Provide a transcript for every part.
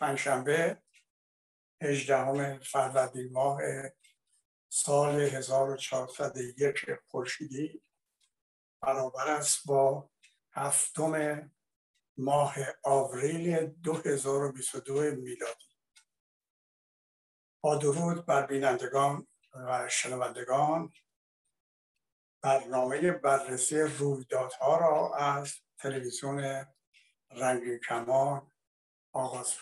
پنجشنبه 18 فروردین ماه سال 1401 خورشیدی برابر است با هفتم ماه آوریل 2022 میلادی. با درود بر بینندگان و شنوندگان برنامه بررسی رویدادها را از تلویزیون رنگی کمان آغاز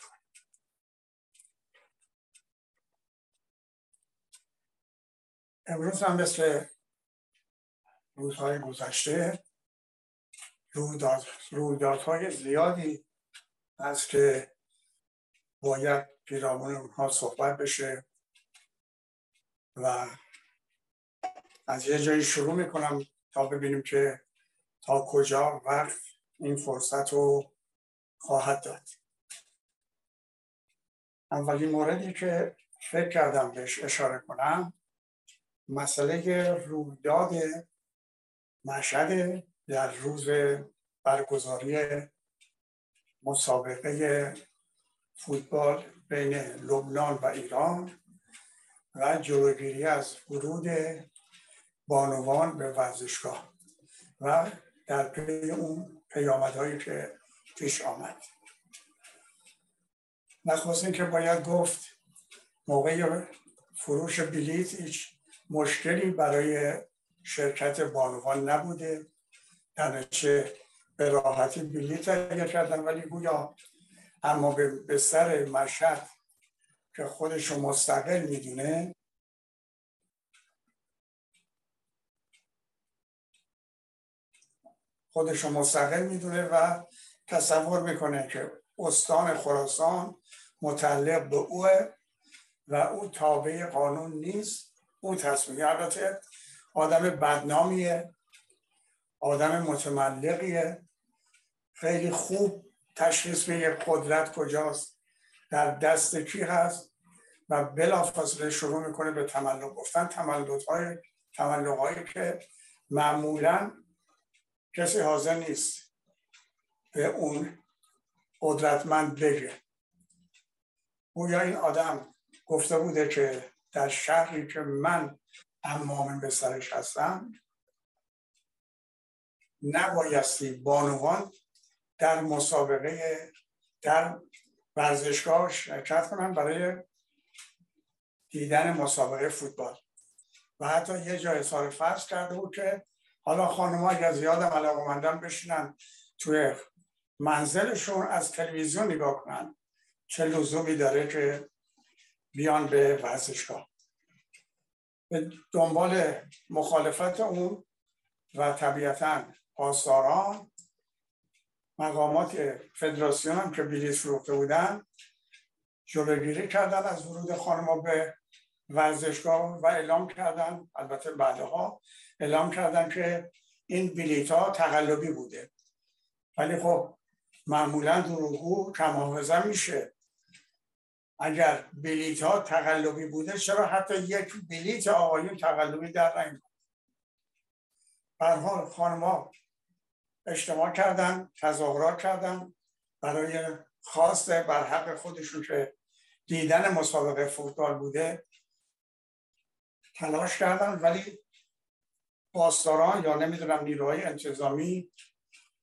امروز هم مثل روزهای گذشته رویداد، رویدادهای زیادی هست که باید پیرامون اونها صحبت بشه و از یه جایی شروع می‌کنم تا ببینیم که تا کجا وقت این فرصت رو خواهد داد. اولین موردی که فکر کردم بهش اشاره کنم مسئله رویداد مشهد در روز برگزاری مسابقه فوتبال بین لبنان و ایران و جلوگیری از ورود بانوان به ورزشگاه و در پی اون پیامدهایی که پیش آمد. نخواست که باید گفت موقع فروش بلیت هیچ مشکلی برای شرکت بانوان نبوده. چه به راحتی بلیت تهیه کردن ولی گویا اما به سر مشهد که خودشو مستقل می‌دونه خودش رو مستقل می‌دونه و تصور می‌کنه که استان خراسان متعلق به اوه و او تابع قانون نیست. او تصمیم البته آدم بدنامیه. آدم متملقیه. خیلی خوب تشخیص میگه قدرت کجاست در دست کی هست و بلافاصله شروع می‌کنه به تملق گفتن. تملق های که معمولا کسی حاضر نیست به اون قدرتمند بگه. یا این آدم گفته بوده که در شهری که من امام به سرش هستم نبایستی بانوان در مسابقه در ورزشگاه شرکت کنن برای دیدن مسابقه فوتبال. و حتی یه جای اظهار فرض کرده بود که حالا خانم ها اگر زیادم علاقمندن بشینن توی منزلشون از تلویزیون نگاه کنن. چه لزومی داره که بیان به ورزشگاه به دنبال مخالفت اون و طبیعتا پاسداران مقامات فدراسیون هم که بلیط فروخته بودن جلوگیری کردن از ورود خانم به ورزشگاه و اعلام کردن البته بعدها اعلام کردن که این بلیت ها تقلبی بوده. ولی خب معمولا دروغو کم میشه. اگر بلیت ها تقلبی بوده چرا حتی یک بلیت آقایون تقلبی در رنگ حال خانما اجتماع کردن تظاهرات کردن برای خواست بر حق خودشون که دیدن مسابقه فوتبال بوده. تلاش کردن ولی پاسداران یا نمی‌دونم نیروهای انتظامی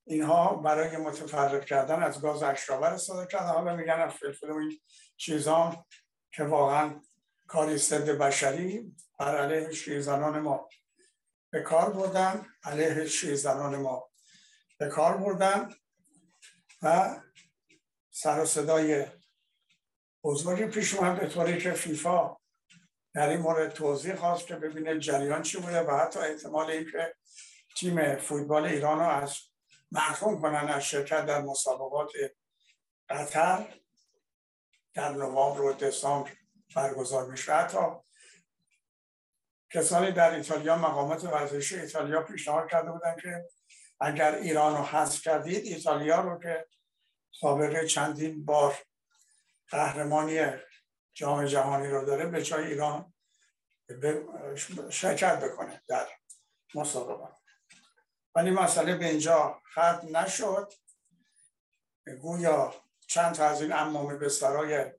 اینها برای متفرق کردن از گاز اشراور استفاده کردن. حالا میگن از فلفل و این چیزان که واقعا کاری ضد بشری بر علیه شیزنان ما به کار بردن علیه شیزنان ما به کار بردن و سر و صدای بزرگی پیش اومد به طوری که فیفا در این مورد توضیح خواست که ببینه جریان چی بوده و حتی احتمال اینکه تیم فوتبال ایران رو از محروم کنن از شرکت در مسابقات قطر در نوامبر و دسامبر برگزار میشه. حتی کسانی در ایتالیا مقامات ورزشی ایتالیا پیشنهاد کرده بودن که اگر ایران رو حذف کردید ایتالیا رو که سابقه چندین بار قهرمانی جام جهانی رو داره به جای ایران شرکت بکنه در مسابقات. ولی مسئله به اینجا ختم نشد. گویا چند تا از این امام بسترای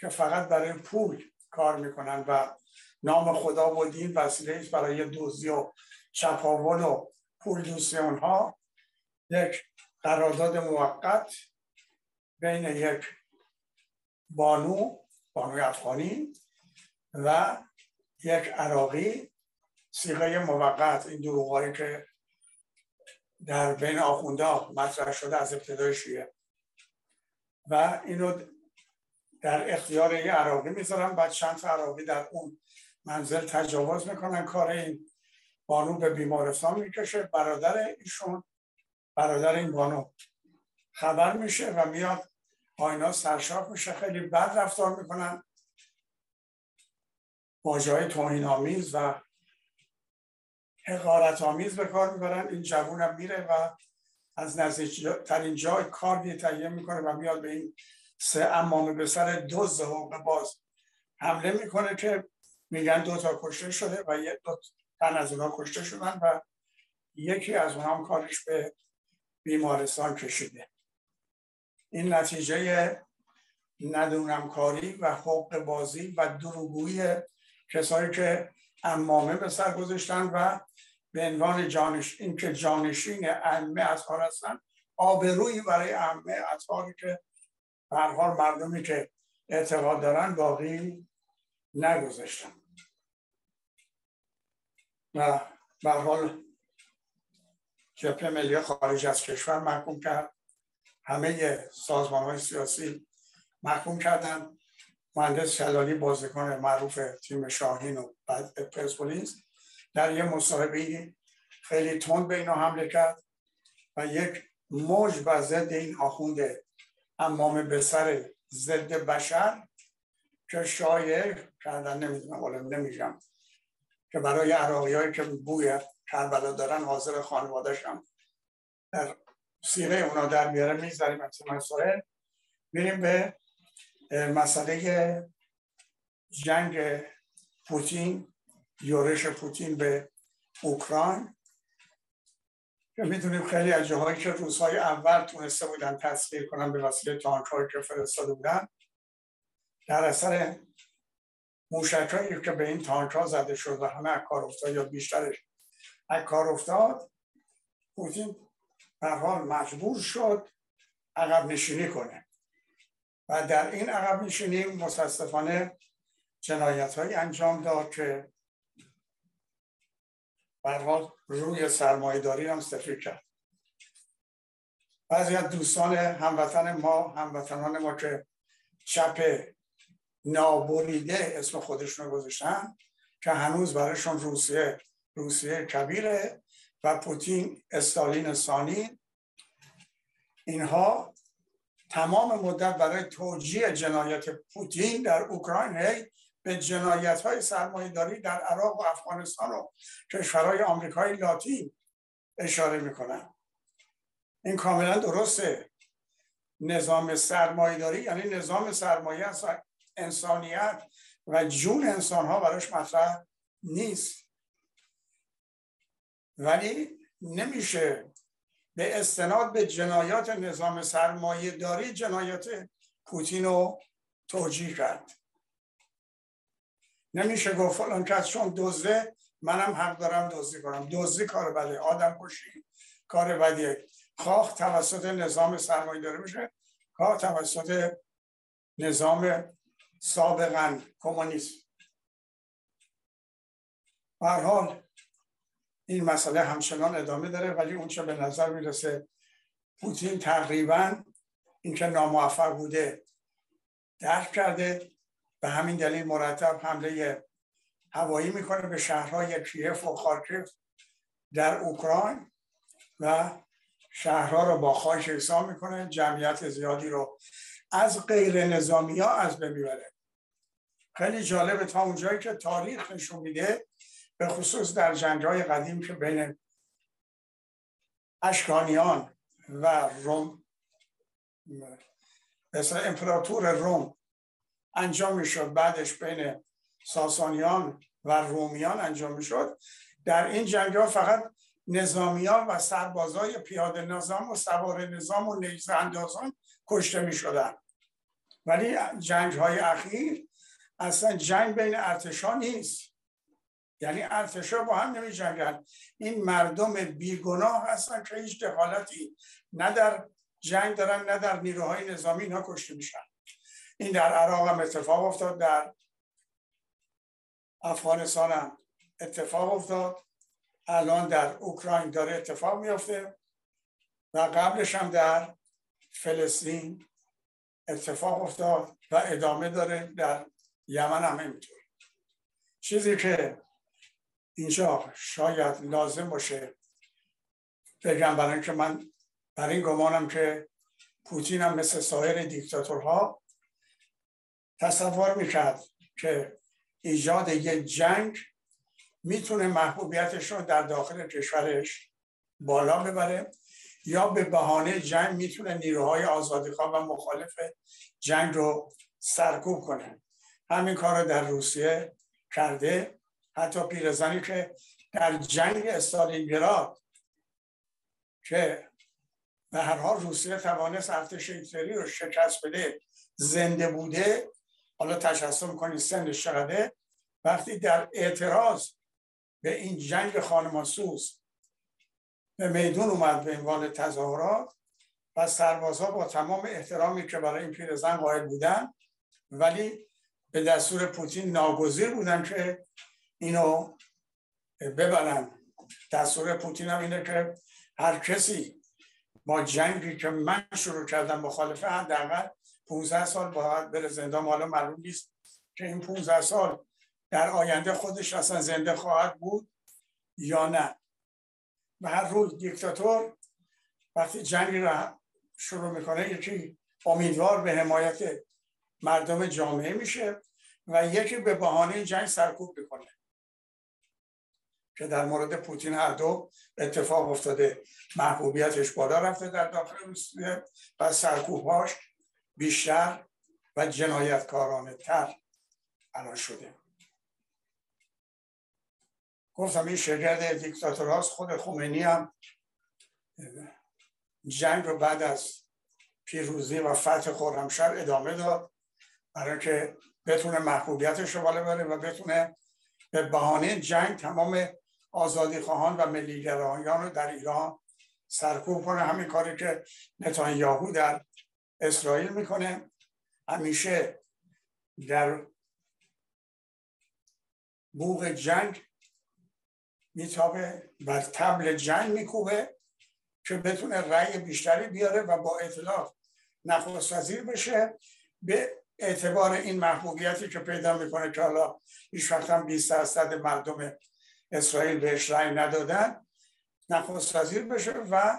که فقط برای پول کار می‌کنن و نام خدا و دین وسیله برای دوزی و چپاول و پول دوستی اونها. یک قرارداد موقت بین یک بانو بانوی افغانی و یک عراقی سیغه موقت این دروغایی که در بین آخونده مطرح شده از ابتدای شیعه. و اینو در اختیار یه عراقی می‌ذارن بعد چند عراقی در اون منزل تجاوز می‌کنن. کار این بانو به بیمارستان می‌کشه. برادر ایشون برادر این بانو خبر میشه و میاد آینا سرشاف میشه. خیلی بد رفتار می‌کنن. واجه های توهین آمیز و حقارت آمیز به کار می‌برن. این جوون هم میره و از نزدیک ترین جای کار تهیه می‌کنه و میاد به این سه امامه به سر دوز حقوق باز حمله می‌کنه که میگن دو تا کشته شده و یک دو تن از اونها کشته شدن و یکی از اونها هم کارش به بیمارستان کشیده. این نتیجه ندونم کاری و حقوق بازی و دروگویی کسایی که امامه به سر گذاشتن و به عنوان جانش این که جانشین ائمه اطهار هستن آبرویی برای ائمه اطهاری که به حال مردمی که اعتقاد دارن باقی نگذاشتن. و به حال ملی خارج از کشور محکوم کرد. همه سازمان های سیاسی محکوم کردن. مهندس شلالی بازیکن معروف تیم شاهین و پرسپولیس در یه مصاحبه خیلی تند به اینا حمله کرد و یک موج و ضد این آخوند امام به سر ضد بشر که شایع کردن نمی‌دونم ولی نمیگم که برای عراقی هایی که بوی کربلا دارن حاضر خانوادش هم در سیره اونا در میاره می‌ذاریم از مسائل میریم به مسئله جنگ پوتین یورش پوتین به اوکراین. که می‌دونیم خیلی از جاهایی که روزهای اول تونسته بودن تسخیر کنن به وسیله تانکهایی که فرستاده بودن در اثر موشکهایی که به این تانک ها زده شد و همه کار افتاد یا بیشترش از کار افتاد پوتین در حال مجبور شد عقب نشینی کنه. و در این عقب نشینی متاسفانه جنایت های انجام داد که حال روی سرمایهداری هم سفیر کرد. بعضی از دوستان هموطن ما هموطنان ما که چپ نابریده اسم خودشون گذاشتن که هنوز برایشون روسیه روسیه کبیره و پوتین استالین ثانی اینها تمام مدت برای توجیه جنایت پوتین در اوکراین به جنایت های سرمایه داری در عراق و افغانستان و کشورهای آمریکای لاتین اشاره می‌کنن این کاملا درسته. نظام سرمایه داری یعنی نظام سرمایه انسانیت و جون انسان ها براش مطرح نیست. ولی نمیشه به استناد به جنایات نظام سرمایه داری جنایات پوتین رو توجیه کرد. نمیشه گفت فلان کس چون دزده منم حق دارم دزدی کنم. دزدی کار بده آدم کشی کار بدیه. خواه توسط نظام سرمایه داری میشه خواه توسط نظام سابقا کمونیسم. حال این مسئله همچنان ادامه داره ولی اونچه به نظر می‌رسه پوتین تقریبا اینکه ناموفق بوده درک کرده. به همین دلیل مرتب حمله هوایی می‌کنه به شهرهای کیف و خارکیف در اوکراین و شهرها رو با خاک حساب می‌کنه. جمعیت زیادی رو از غیر نظامی ها از بمیبره خیلی جالبه تا اونجایی که تاریخ نشون میده به خصوص در جنگ های قدیم که بین اشکانیان و روم مثل امپراتور روم انجام می‌شد بعدش بین ساسانیان و رومیان انجام می‌شد. در این جنگ ها فقط نظامیان و سربازای پیاده نظام و سوار نظام و نیزه اندازان کشته می شدن ولی جنگ های اخیر اصلا جنگ بین ارتشا نیست. یعنی ارتشا با هم نمی جنگن این مردم بیگناه هستن که هیچ دخالتی نه در جنگ دارن نه در نیروهای نظامی اینها کشته میشن. این در عراق هم اتفاق افتاد در افغانستان هم اتفاق افتاد. الان در اوکراین داره اتفاق میافته و قبلش هم در فلسطین اتفاق افتاد و ادامه داره در یمن هم اینطور چیزی که اینجا شاید لازم باشه بگم برای اینکه من بر این گمانم که پوتین هم مثل سایر دیکتاتورها تصور می‌کرد که ایجاد یک جنگ می‌تونه محبوبیتش رو در داخل کشورش بالا ببره یا به بهانه جنگ می‌تونه نیروهای آزادیخواه و مخالف جنگ رو سرکوب کنه. همین کار رو در روسیه کرده. حتی پیرزنی که در جنگ استالینگراد که به هر حال روسیه توانست ارتش هیتلری رو شکست بده زنده بوده حالا تشخص می‌کنید سنش چقدره؟ وقتی در اعتراض به این جنگ خانماسوس به میدون اومد به عنوان تظاهرات و سربازها با تمام احترامی که برای این پیرزن قائل بودن ولی به دستور پوتین ناگزیر بودن که اینو ببرن. دستور پوتین هم اینه که هر کسی با جنگی که من شروع کردم مخالفه حداقل 15 سال باید بره زندان حالا معلوم نیست که این 15 سال در آینده خودش اصلا زنده خواهد بود یا نه. و هر روز دیکتاتور وقتی جنگی را شروع می‌کنه یکی امیدوار به حمایت مردم جامعه میشه و یکی به بهانه جنگ سرکوب می‌کنه. که در مورد پوتین هر دو اتفاق افتاده. محبوبیتش بالا رفته در داخل روسیه و سرکوبهاش بیشتر و جنایتکارانه تر الان شده. گفتم این شگرد دیکتاتور هاست خود خمینی هم جنگ رو بعد از پیروزی و فتح ادامه داد برای که بتونه محبوبیتش رو بالا بره و بتونه به بهانه جنگ تمام آزادی خواهان و ملیگرایان رو در ایران سرکوب کنه. همین کاری که نتانیاهو در اسرائیل می‌کنه. همیشه در بوغ جنگ میتابه بر تبل جنگ میکوبه که بتونه رأی بیشتری بیاره و با اطلاف نخست وزیر بشه. به اعتبار این محبوبیتی که پیدا می‌کنه که حالا هیچ وقت هم 20 درصد مردم اسرائیل بهش رأی ندادن نخست وزیر بشه و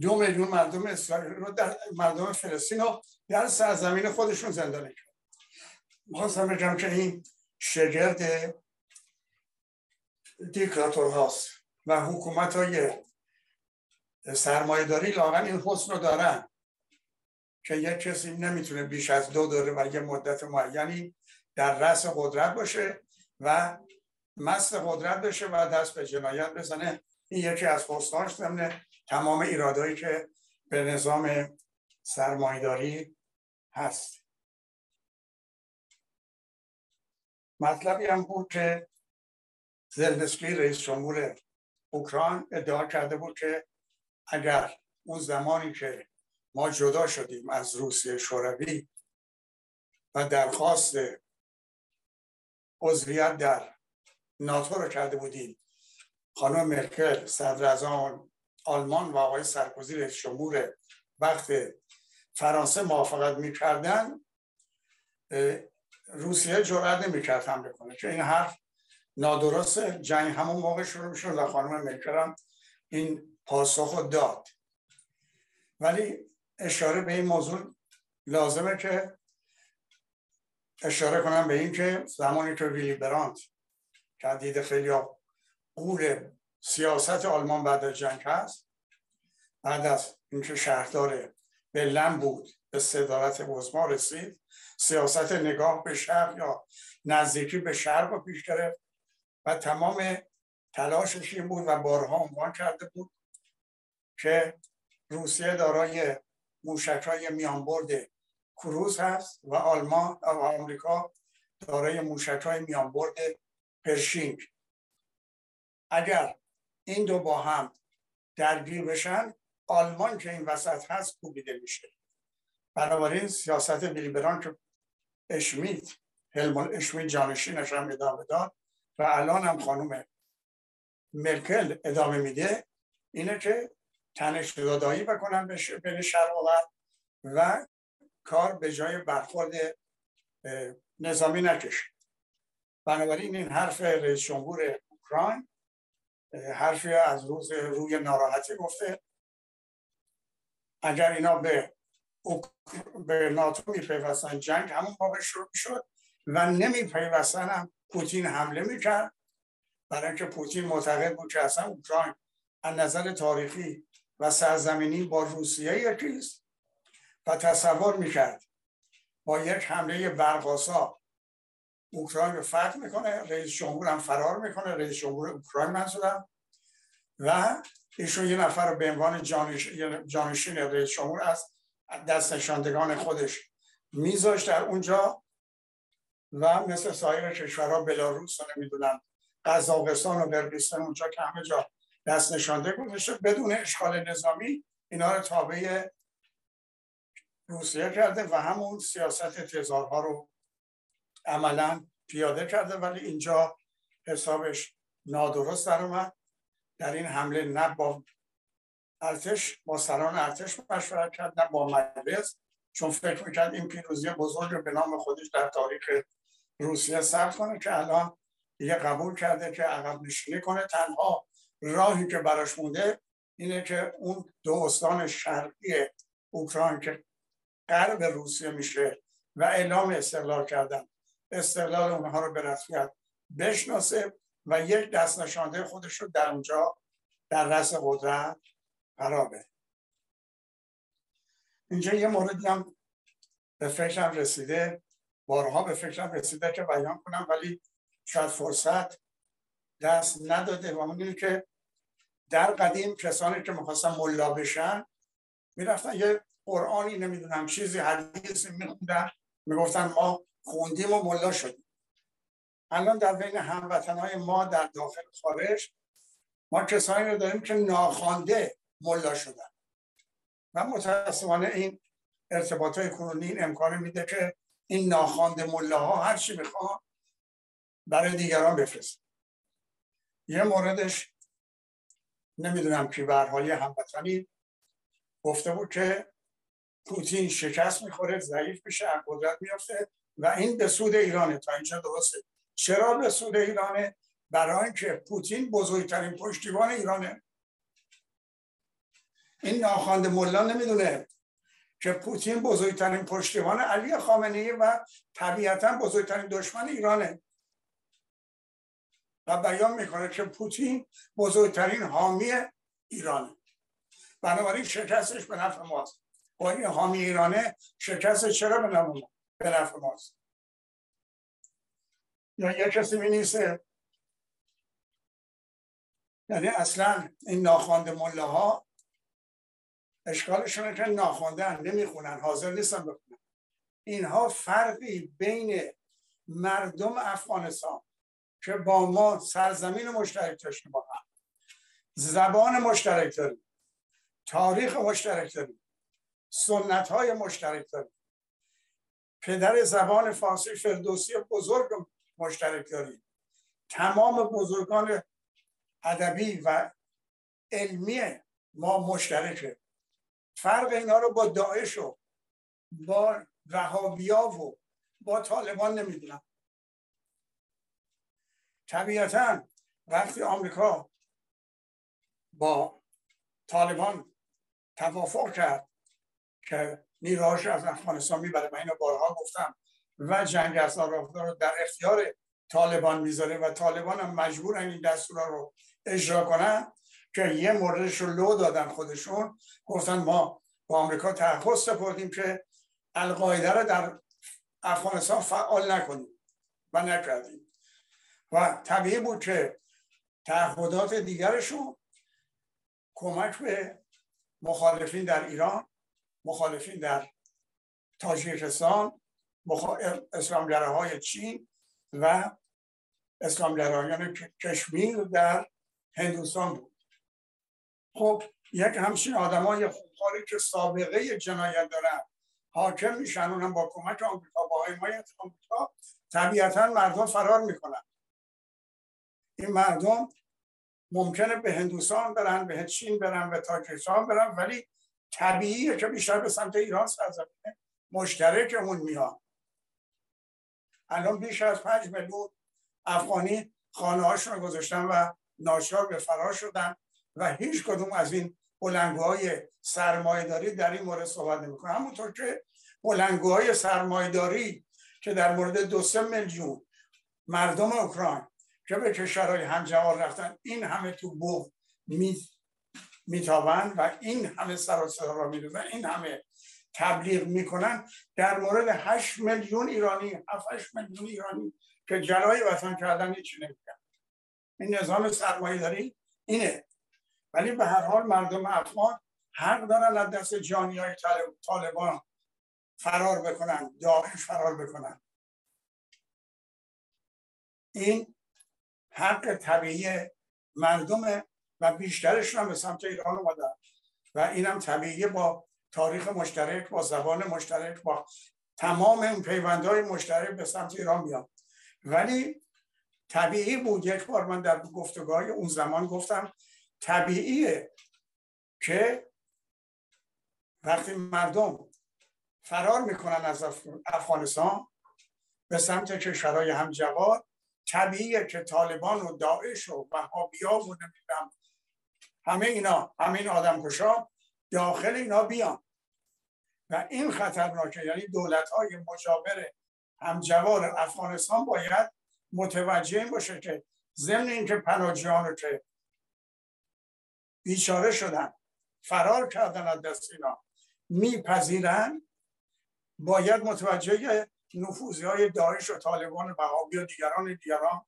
دو میلیون مردم اسرائیل رو در مردم فلسطین رو در سرزمین خودشون زندانی کرد می‌خواستم بگم که این شگرد دیکتاتور هاست و حکومت های سرمایه داری لاغن این حسن رو دارن که یک کسی نمی‌تونه بیش از دو دوره و یه مدت معینی در رأس قدرت باشه و مست قدرت بشه و دست به جنایت بزنه. این یکی از حسناش ضمن تمام ایرادایی که به نظام سرمایداری هست. مطلبی هم بود که زلنسکی رئیس جمهور اوکراین ادعا کرده بود که اگر اون زمانی که ما جدا شدیم از روسیه شوروی و درخواست عضویت در ناتو رو کرده بودیم. خانم مرکل صدر آلمان و آقای سرکوزی رئیس جمهور وقت فرانسه موافقت می‌کردن روسیه جرأت نمی‌کرد حمله کنه. که این حرف نادرست جنگ همون موقع شروع می‌شد و خانم مرکل هم این پاسخ داد. ولی اشاره به این موضوع لازمه که اشاره کنم به این که زمانی که ویلی برانت که خیلی قول سیاست آلمان بعد از جنگ هست. بعد از اینکه شهردار بلن بود به صدارت وزما رسید. سیاست نگاه به شرق یا نزدیکی به شرق رو پیش گرفت و تمام تلاشش این بود و بارها عنوان کرده بود که روسیه دارای موشک های میانبرد کروز هست و آلمان و آمریکا دارای موشک های میانبرد پرشینگ. اگر این دو با هم درگیر بشن آلمان که این وسط هست کوبیده میشه. بنابراین سیاست بیلیبران که اشمیت هلمون اشمیت جانشینش هم ادامه داد و الان هم خانم مرکل ادامه میده اینه که تنش دادایی بکنن بین شرق و کار به جای برخورد نظامی نکشه. بنابراین این حرف رئیس جمهور اوکراین حرفی از روز روی ناراحتی گفته. اگر اینا به به ناتو میپیوستن جنگ همون باب شروع شد و نمیپیوستن هم پوتین حمله می‌کرد. برای اینکه پوتین معتقد بود که اصلا اوکراین از نظر تاریخی و سرزمینی با روسیه یکیست و تصور می‌کرد با یک حمله برقاسا اوکراین رو فتح می‌کنه رئیس جمهور هم فرار می‌کنه رئیس جمهور اوکراین منظورم. و ایشون یه نفر رو به عنوان جانشین رئیس جمهور از دست نشاندگان خودش میذاشت در اونجا و مثل سایر کشورها بلاروس رو نمی‌دونم قزاقستان و قرقیزستان اونجا که همه جا دست نشانده گذاشته بدون اشغال نظامی اینا رو تابع روسیه کرده و همون سیاست تزارها رو عملا پیاده کرده ولی اینجا حسابش نادرست در اومد. در این حمله نه با ارتش با سران ارتش مشورت کرد نه با مجلس چون فکر می‌کرد این پیروزی بزرگ به نام خودش در تاریخ روسیه ثبت کنه که الان دیگه قبول کرده که عقب نشینی کنه. تنها راهی که براش مونده اینه که اون دو استان شرقی اوکراین که غرب روسیه میشه و اعلام استقلال کردن. استقلال اونها رو به رسمیت بشناسه و یک دست نشانده خودش رو در اونجا در رس قدرت قرار اینجا یه موردی هم به فکرم رسیده. بارها به فکرم رسیده که بیان کنم ولی شاید فرصت دست نداده و اون که در قدیم کسانی که می‌خواستن ملا بشن می‌رفتن. یه قرآنی نمی‌دونم چیزی حدیثی میخوندن می‌گفتن ما خوندیم و ملا شدیم. الان در بین هموطنهای ما در داخل خارج ما کسانی رو داریم که ناخوانده ملا شدن. و متاسفانه این ارتباط های کنونی این امکان میده که این ناخوانده ها هر چی بخوان برای دیگران بفرست یه موردش نمی‌دونم کی برهای هموطنی گفته بود که پوتین شکست می‌خوره ضعیف میشه از قدرت میافته. و این به سود ایرانه. تا اینجا درسته. چرا به سود ایرانه؟ برای اینکه پوتین بزرگترین پشتیبان ایرانه. این ناخوانده ملا نمی‌دونه که پوتین بزرگترین پشتیبان علی خامنه ای و طبیعتا بزرگترین دشمن ایرانه. و بیان می‌کنه که پوتین بزرگترین حامی ایرانه. بنابراین شکستش به نفع ماست. با این حامی ایرانه شکست چرا به نفع ماست. یا یک کسی می نیسته یعنی اصلا این ناخوانده مله ها اشکالشونه که ناخواندن نمی‌خونن حاضر نیستن بخونن. اینها فرقی بین مردم افغانستان که با ما سرزمین مشترک داشتیم با هم. زبان مشترک داریم. تاریخ مشترک داریم. سنت های مشترک داریم. پدر زبان فارسی فردوسی بزرگ مشترک داریم تمام بزرگان ادبی و علمی ما مشترکه. فرق اینا رو با داعش و با وهابیا و با طالبان نمی‌دونم. طبیعتا وقتی آمریکا با طالبان توافق کرد که نیروهاش از افغانستان می‌بره. من اینو بارها گفتم و جنگ از رو در اختیار طالبان می‌ذاره و طالبان هم مجبورن این دستور رو اجرا کنن که یه موردش رو لو دادن خودشون. گفتن ما با آمریکا تعهد سپردیم که القاعده رو در افغانستان فعال نکنیم و نکردیم. و طبیعی بود که تعهدات دیگرشون کمک به مخالفین در ایران مخالفین در تاجیکستان اسلامگره های چین و اسلامگرایان کشمیر در هندوستان بود. خب یک همچین آدم های خوبخاری که سابقه جنایت دارن حاکم میشن اونم با کمک آمریکا با حمایت آمریکا طبیعتا مردم فرار می‌کنن. این مردم ممکنه به هندوستان برن به چین برن به تاجیکستان برن ولی طبیعیه که بیشتر به سمت ایران سرزمین مشترکمون میاد الان بیش از پنج میلیون افغانی خانه هاشون گذاشتن و ناچار به فرار شدن و هیچ کدوم از این بلنگوهای سرمایداری در این مورد صحبت نمی‌کنه همونطور که بلنگوهای سرمایداری که در مورد دو سه میلیون مردم اوکراین که به کشورهای همجوار رفتن این همه تو می میتابند و این همه سر و صدا را می‌دونن این همه تبلیغ می‌کنن. در مورد 8 میلیون ایرانی 7 میلیون ایرانی که جلای وطن کردن هیچی نمیگن. این نظام سرمایه داری اینه. ولی به هر حال مردم افغان حق دارن از دست جانی های طالبان فرار بکنن داعش فرار بکنن. این حق طبیعی مردم و بیشترشون هم به سمت ایران اومدن. و اینم طبیعی با تاریخ مشترک با زبان مشترک با تمام اون پیوندهای مشترک به سمت ایران میاد ولی طبیعی بود. یک بار من در گفتگاه اون زمان گفتم طبیعیه که وقتی مردم فرار می‌کنن از افغانستان به سمت کشورهای همجوار طبیعیه که طالبان و داعش و وهابیا و نمی‌دونم همه اینا همین آدم کشا داخل اینا بیان. و این خطرناکه یعنی دولت های مجاور همجوار افغانستان باید متوجه این باشه که ضمن اینکه پناهجویان رو که بیچاره شدن فرار کردن از دست اینا میپذیرن باید متوجه نفوذی های داعش و طالبان و و دیگران دیگران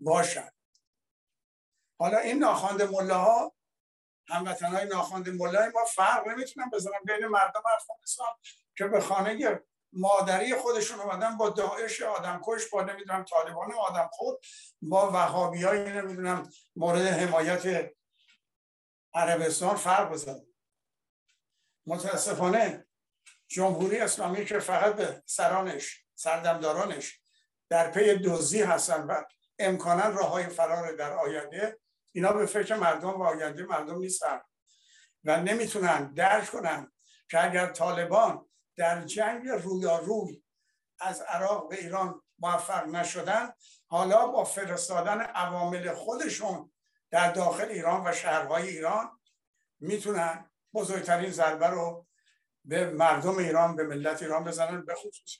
باشند حالا این ناخوانده ملاها هموطن های ناخوانده ملای ما فرق نمی‌تونن بزنن بین مردم افغانستان که به خانه مادری خودشون اومدن با داعش آدم کش با نمی‌دونم طالبان آدم خود با وهابی های نمی‌دونم مورد حمایت عربستان فرق بزنن متاسفانه جمهوری اسلامی که فقط به سرانش سردمدارانش در پی دوزی هستن و امکانا راه های فرار در آینده اینا به فکر مردم و آینده مردم نیستن و نمی‌تونن درک کنن که اگر طالبان در جنگ رویاروی از عراق به ایران موفق نشدن حالا با فرستادن عوامل خودشون در داخل ایران و شهرهای ایران می‌تونن بزرگترین ضربه رو به مردم ایران به ملت ایران بزنن. به خصوص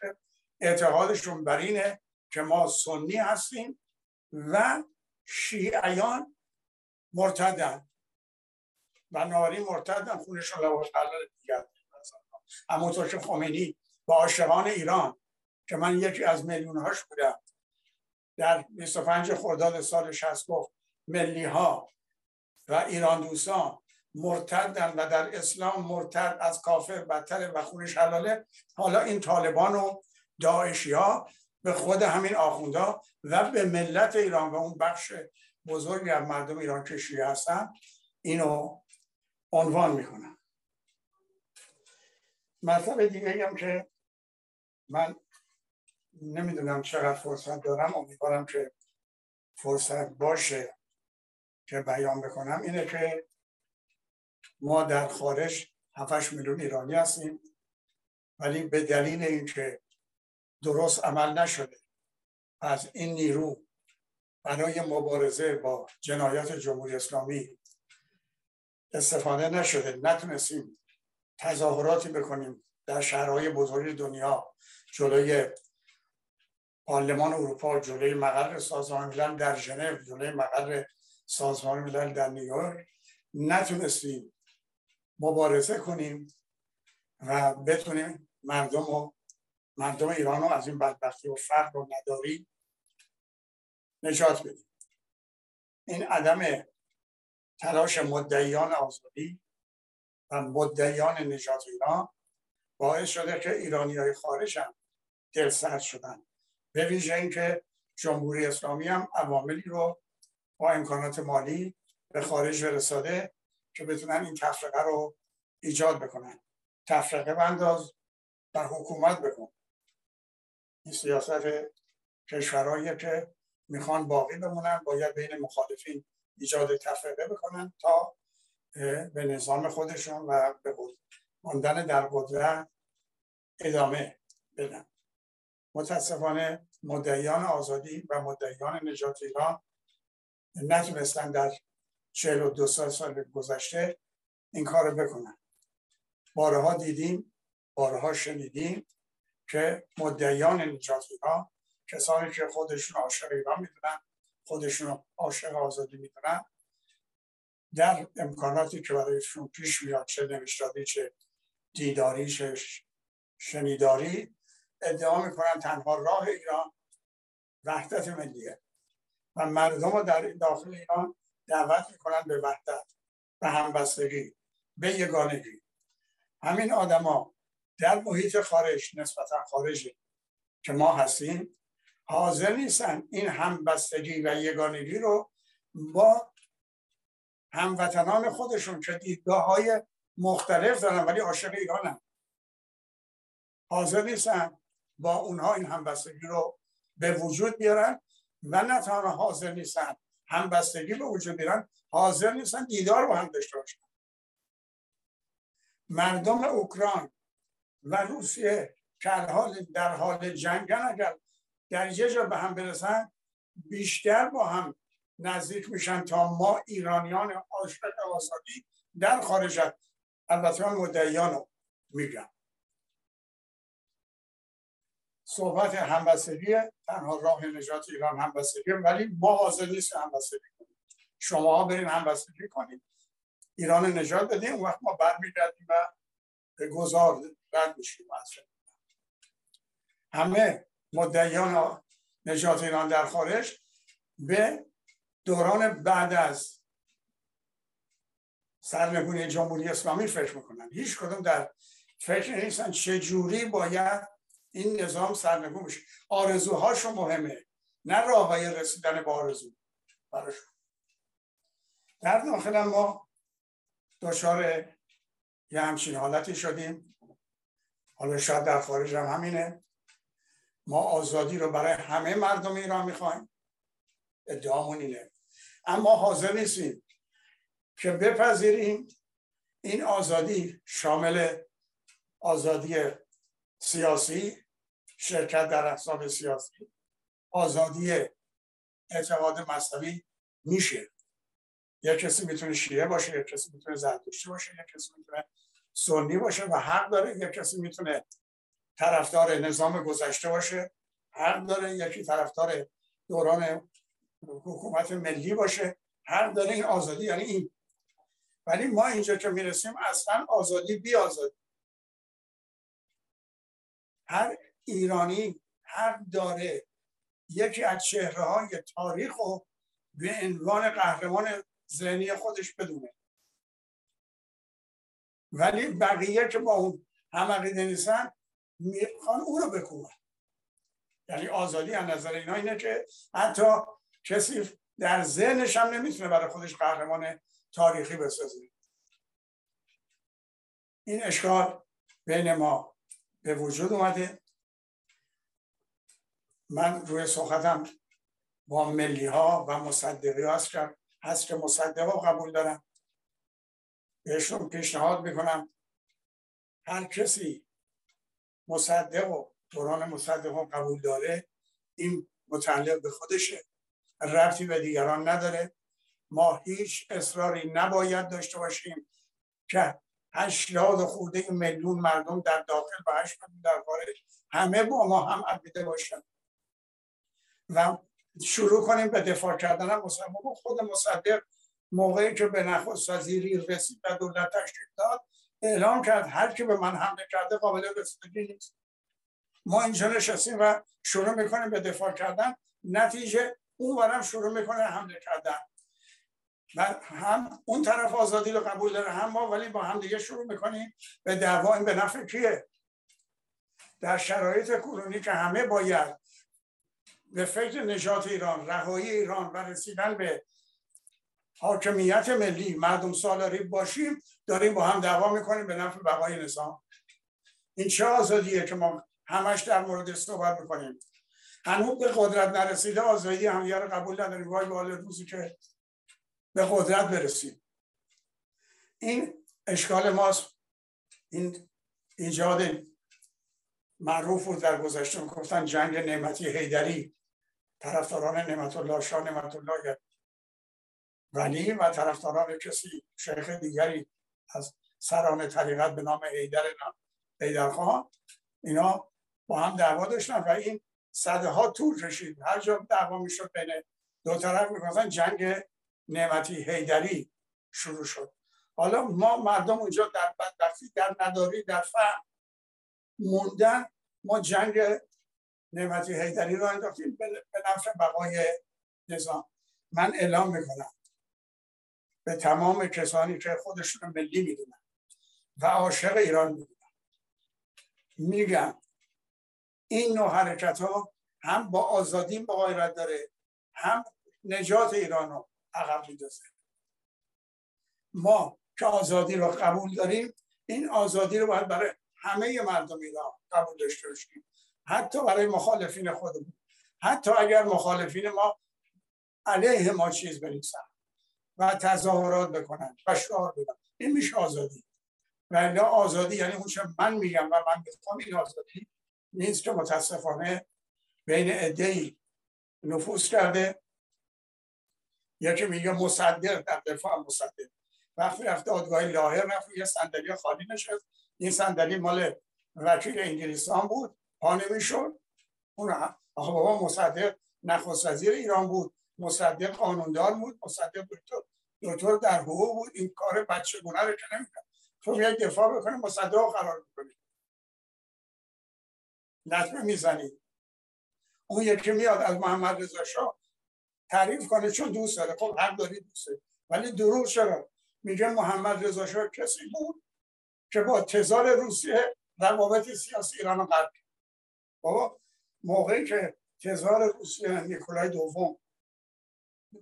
اعتقادشون بر اینه که ما سنی هستیم و شیعیان مرتدن. بنابراین مرتدن. خونشون لواش حلال دیگر همونطور که خمینی با عاشقان ایران که من یکی از میلیون هاش بودم. در 25 خرداد سال 60 گفت ملی ها و ایران دوستان مرتدن و در اسلام مرتد از کافر بدتر و خونش حلاله. حالا این طالبان و داعشی ها به خود همین آخوندا و به ملت ایران و اون بخش بزرگی از مردم ایران کشی هستن. اینو عنوان می‌کنن مطلب دیگه هم که من نمی‌دونم چقدر فرصت دارم امیدوارم که فرصت باشه که بیان بکنم. اینه که ما در خارج 7 میلیون ایرانی هستیم ولی به دلیل اینکه درست عمل نشده از این نیرو برای مبارزه با جنایات جمهوری اسلامی استفاده نشده. نتونستیم تظاهراتی بکنیم در شهرهای بزرگ دنیا جلوی پارلمان اروپا جلوی مقر سازمان ملل در ژنو جلوی مقر سازمان ملل در نیویورک. نتونستیم مبارزه کنیم و بتونیم مردم و مردم ایران رو از این بدبختی و فقر و نداری نجات بدیم این عدم تلاش مدعیان آزادی و مدعیان نجات ایران باعث شده که ایرانی های خارج هم دلسرد شدن. به ویژه اینکه جمهوری اسلامی هم عواملی رو با امکانات مالی به خارج فرستاده که بتونن این تفرقه رو ایجاد بکنن. تفرقه بنداز و حکومت بکن. این سیاست کشورهایی که می‌خوان باقی بمونن باید بین مخالفین ایجاد تفرقه بکنن تا به نظام خودشون و به ماندن در قدرت ادامه بدن. متاسفانه مدعیان آزادی و مدعیان نجات ایران نتونستن در چهل و دو سال سال گذشته این کار بکنن. بارها دیدیم بارها شنیدیم که مدعیان نجات ایران کسانی که خودشون عاشق ایران می‌دونن خودشون عاشق آزادی می‌دونن. در امکاناتی که برایشون پیش میاد چه نوشتاری چه دیداری چه شنیداری ادعا می‌کنن تنها راه ایران وحدت ملیه. و مردم رو در داخل ایران دعوت می‌کنن به وحدت به همبستگی به یگانگی. همین آدما در محیط خارج نسبتا خارجی که ما هستیم حاضر نیستن. این همبستگی و یگانگی رو با هموطنان خودشون که دیدگاه های مختلف دارن ولی عاشق ایرانن. حاضر نیستن با اونها این همبستگی رو به وجود بیارن و نه تنها حاضر نیستن همبستگی به وجود بیارن. حاضر نیستن دیدار با هم داشته باشن. مردم اوکراین و روسیه که در حال جنگن اگر در یه جا به هم برسن بیشتر با هم نزدیک میشن تا ما ایرانیان عاشق آزادی در خارج البته مدعیان رو میگم. صحبت همبستگی تنها راه نجات ایران همبستگی ولی ما حاضر نیست همبستگی کنیم. شما ها برین همبستگی کنید ایران نجات بدیم اون وقت ما برمیگردیم و به گذار رد میشیم. همه مدعیان نجات ایران در خارج به دوران بعد از سرنگونی جمهوری اسلامی فکر می‌کنن. هیچ کدوم در فکر نیستن چجوری باید این نظام سرنگون بشه. آرزوهاشون مهمه نه راه های رسیدن به آرزو براشون. در داخل ما دچار یه همچین حالتی شدیم. حالا شاید در خارج هم همینه. ما آزادی رو برای همه مردم ایران می‌خوایم. ادعامون اینه. اما حاضر نیستیم که بپذیریم این آزادی شامل آزادی سیاسی شرکت در احزاب سیاسی آزادی اعتقاد مذهبی میشه. یک کسی می‌تونه شیعه باشه یک کسی می‌تونه زرتشتی باشه یک کسی می‌تونه سنی باشه و حق داره یک کسی می‌تونه طرفدار نظام گذشته باشه حق داره یکی طرفدار دوران حکومت ملی باشه حق داره این آزادی یعنی این. ولی ما اینجا که می‌رسیم اصلا آزادی بی آزادی هر ایرانی حق داره یکی از چهره های تاریخ رو به عنوان قهرمان ذهنی خودش بدونه. ولی بقیه که با اون هم عقیده نیستن می‌خوان او رو بکوبن. یعنی آزادی از نظر اینا اینه که حتی کسی در ذهنش هم نمی‌تونه برای خودش قهرمان تاریخی بسازه. این اشکال بین ما به وجود اومده. من روی صحبتم با ملی ها و مصدقی هست هست که مصدق قبول دارم. بهشون پیشنهاد می‌کنم. هر کسی مصدق و دوران مصدق و قبول داره این متعلق به خودشه. رفتی به دیگران نداره. ما هیچ اصراری نباید داشته باشیم که هشتاد خورده میلیون مردم در داخل و هشت در خارج همه با ما هم عقیده باشن. و شروع کنیم به دفاع کردن هم خود مصدق موقعی که به نخست وزیری رسید و دولت تشکیل داد اعلام کرد هر کی به من حمله کرده قابل رسیدگی نیست. ما اینجا نشستیم و شروع می‌کنیم به دفاع کردن. نتیجه اون برم شروع می‌کنه حمله کردن. و هم اون طرف آزادی رو قبول داره هم ما ولی با هم دیگه شروع می‌کنیم به دعوا. این به نفع کیه؟ در شرایط کنونی که همه باید به فکر نجات ایران رهایی ایران و رسیدن به حاکمیت ملی مردم سالاری باشیم داریم با هم دعوا می‌کنیم به نفع بقای نظام. این چه آزادیه که ما همش در مورد صحبت می‌کنیم؟ هنوز به قدرت نرسیده آزادی همدیگه رو قبول نداریم. وای به روزی که به قدرت برسیم. این اشکال ماست. این ایجاد معروف بود در گذشته. گفتن جنگ نعمتی هیدری طرفداران نعمت الله شاه نعمت الله ولی و طرفداران کسی شیخ دیگری از سران طریقت به نام حیدر حیدر خان اینا با هم دعوا داشتن و این صده ها طول کشید. هر جا دعوا می‌شد بین دو طرف می‌گفتن جنگ نعمتی هیدری شروع شد. حالا ما مردم اونجا در بدبختی در نداری در فهم موندن ما جنگ نعمتی هیدری رو انداختیم به نفع بقای نظام. من اعلام می‌کنم به تمام کسانی که خودشون ملی می‌دونن و عاشق ایران می‌دونن میگم این نوع حرکت ها هم با آزادی با غیرت داره هم نجات ایران رو عقب میدازه. ما که آزادی رو قبول داریم این آزادی رو باید برای همه مردم ایران قبول داشته باشیم. حتی برای مخالفین خودمون. حتی اگر مخالفین ما علیه ما چیز بنویسن. و تظاهرات بکنن و شعار بدن. این میشه آزادی. و آزادی یعنی اون من میگم و من می‌خوام این آزادی نیست که متاسفانه بین ادهی نفوذ کرده یکی میگه مصدق در دفاع مصدق. وقتی رفته دادگاه لاهر رفت یه صندلی خالی نشست. این صندلی مال وکیل انگلیسان بود. پا نمی‌شد. اون آخه بابا مصدق نخست وزیر ایران بود. مصدق قانوندار بود مصدق دکتر دکتر در حقوق بود این کار بچه گونه رو که نمیکن تو میاد دفاع بکنی مصدق قرار بکنی لطمه می‌زنید اون یکی میاد از محمد رضا شاه تعریف کنه چون دوست داره. خب حق داری دوست ولی دروغ چرا؟ میگه محمد رضا شاه کسی بود که با تزار روسیه روابط سیاسی ایران رو بابا موقعی که تزار روسیه نیکولای دوم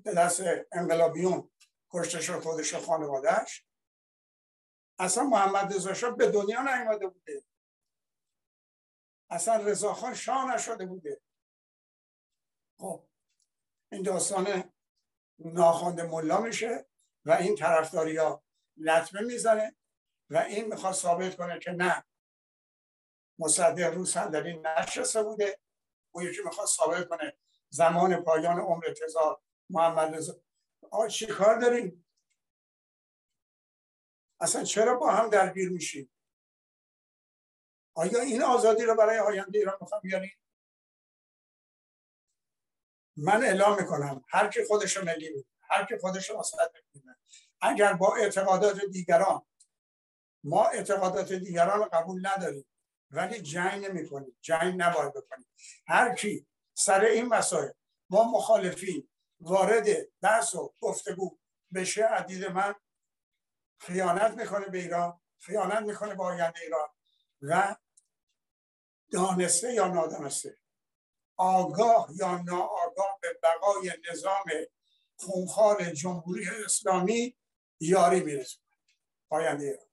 به دست انقلابیون کشته شد خودش و خانوادهش اصلا محمد رضا شاه به دنیا نیومده بوده. اصلا رضاخان شاه نشده بوده. خب این داستان ناخوانده ملا میشه و این طرفداری ها لطمه می‌زنه و این می‌خواد ثابت کنه که نه مصدق رو صندلی نشسته بوده. اون یکی می‌خواد ثابت کنه زمان پایان عمر تزار محمد رضا. آه چی کار داریم اصلا چرا با هم درگیر میشیم آیا این آزادی رو برای آینده ایران می‌خوام بیاریم من اعلام می‌کنم هر کی خودش ملی بود هر کی خودش مصدق می‌دونه اگر با اعتقادات دیگران ما اعتقادات دیگران رو قبول نداریم ولی جنگ نمی کنیم جنگ نباید بکنیم. هر کی سر این مسائل ما مخالفین وارد درس و گفتگو بشه عدید من خیانت می‌کنه به ایران خیانت می‌کنه به آینده ایران و دانسته یا نادانسته. آگاه یا ناآگاه به بقای نظام خونخوار جمهوری اسلامی یاری میرسونه. آینده ایران.